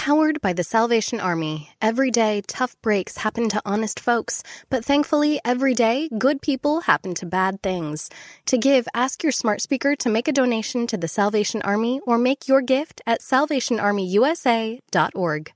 Powered by the Salvation Army, every day tough breaks happen to honest folks, but thankfully, every day good people happen to bad things. To give, ask your smart speaker to make a donation to the Salvation Army or make your gift at salvationarmyusa.org.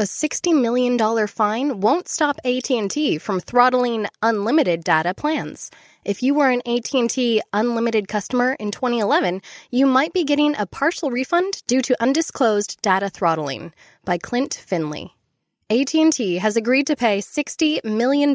A $60 million fine won't stop AT&T from throttling unlimited data plans. If you were an AT&T unlimited customer in 2011, you might be getting a partial refund due to undisclosed data throttling by Klint Finley. AT&T has agreed to pay $60 million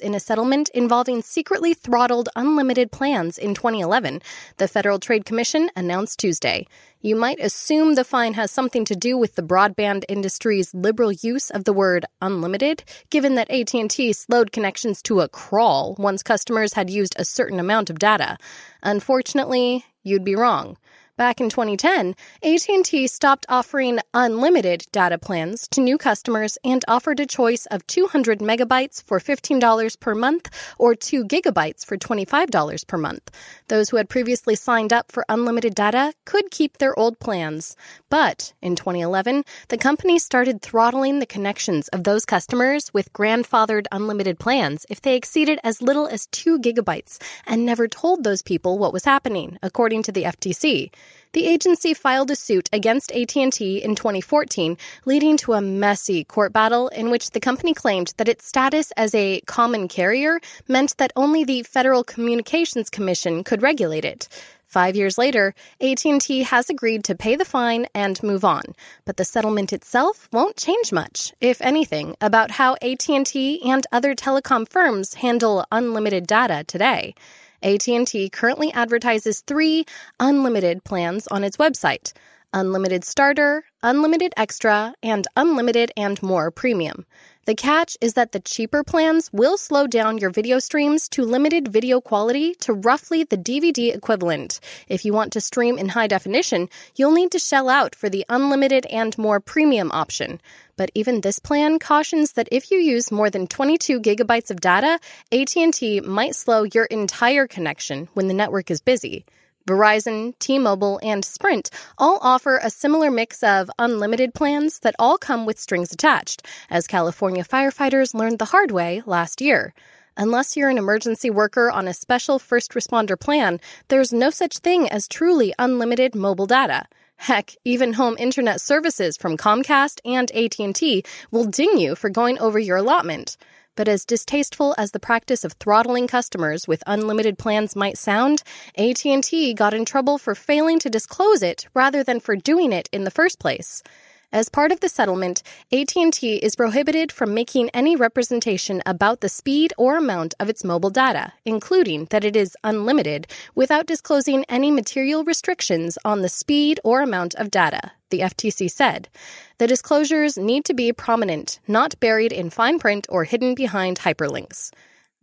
in a settlement involving secretly throttled unlimited plans in 2011, the Federal Trade Commission announced Tuesday. You might assume the fine has something to do with the broadband industry's liberal use of the word unlimited, given that AT&T slowed connections to a crawl once customers had used a certain amount of data. Unfortunately, you'd be wrong. Back in 2010, AT&T stopped offering unlimited data plans to new customers and offered a choice of 200 megabytes for $15 per month or 2 gigabytes for $25 per month. Those who had previously signed up for unlimited data could keep their old plans. But in 2011, the company started throttling the connections of those customers with grandfathered unlimited plans if they exceeded as little as 2 gigabytes and never told those people what was happening, according to the FTC. The agency filed a suit against AT&T in 2014, leading to a messy court battle in which the company claimed that its status as a common carrier meant that only the Federal Communications Commission could regulate it. Five years later, AT&T has agreed to pay the fine and move on, but the settlement itself won't change much, if anything, about how AT&T and other telecom firms handle unlimited data today. AT&T currently advertises 3 unlimited plans on its website: Unlimited Starter, Unlimited Extra, and Unlimited and More Premium. The catch is that the cheaper plans will slow down your video streams to limited video quality to roughly the DVD equivalent. If you want to stream in high definition, you'll need to shell out for the unlimited and more premium option. But even this plan cautions that if you use more than 22 gigabytes of data, AT&T might slow your entire connection when the network is busy. Verizon, T Mobile, and Sprint all offer a similar mix of unlimited plans that all come with strings attached, as California firefighters learned the hard way last year. Unless you're an emergency worker on a special first responder plan, there's no such thing as truly unlimited mobile data. Heck, even home internet services from Comcast and AT&T will ding you for going over your allotment. But as distasteful as the practice of throttling customers with unlimited plans might sound, AT&T got in trouble for failing to disclose it rather than for doing it in the first place. As part of the settlement, AT&T is prohibited from making any representation about the speed or amount of its mobile data, including that it is unlimited, without disclosing any material restrictions on the speed or amount of data. the FTC said. The disclosures need to be prominent, not buried in fine print or hidden behind hyperlinks.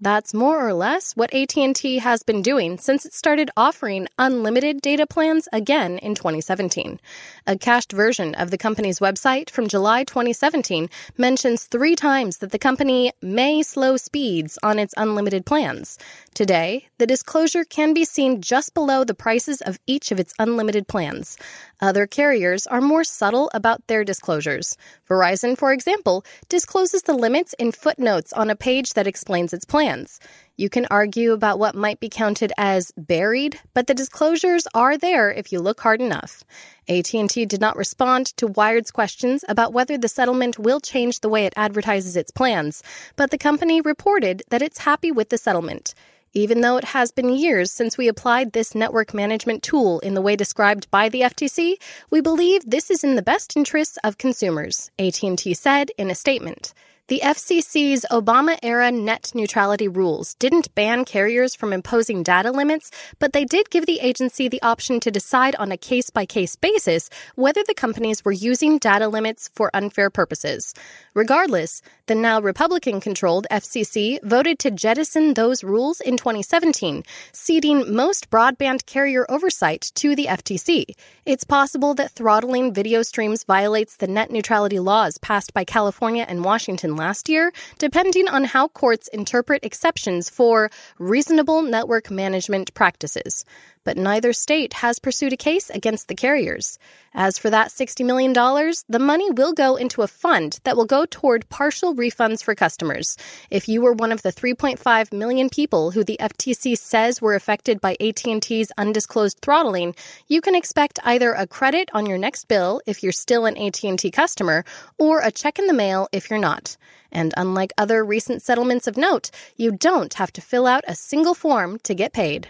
That's more or less what AT&T has been doing since it started offering unlimited data plans again in 2017. A cached version of the company's website from July 2017 mentions 3 times that the company may slow speeds on its unlimited plans. Today, the disclosure can be seen just below the prices of each of its unlimited plans. Other carriers are more subtle about their disclosures. Verizon, for example, discloses the limits in footnotes on a page that explains its plans. You can argue about what might be counted as buried, but the disclosures are there if you look hard enough. AT&T did not respond to Wired's questions about whether the settlement will change the way it advertises its plans, but the company reported that it's happy with the settlement. Even though it has been years since we applied this network management tool in the way described by the FTC, we believe this is in the best interests of consumers, AT&T said in a statement. The FCC's Obama era net neutrality rules didn't ban carriers from imposing data limits, but they did give the agency the option to decide on a case by case basis whether the companies were using data limits for unfair purposes. Regardless, the now Republican controlled FCC voted to jettison those rules in 2017, ceding most broadband carrier oversight to the FTC. It's possible that throttling video streams violates the net neutrality laws passed by California and Washington last year, depending on how courts interpret exceptions for reasonable network management practices. But neither state has pursued a case against the carriers. As for that $60 million, the money will go into a fund that will go toward partial refunds for customers. If you were one of the 3.5 million people who the FTC says were affected by AT&T's undisclosed throttling, you can expect either a credit on your next bill if you're still an AT&T customer or a check in the mail if you're not. And unlike other recent settlements of note, you don't have to fill out a single form to get paid.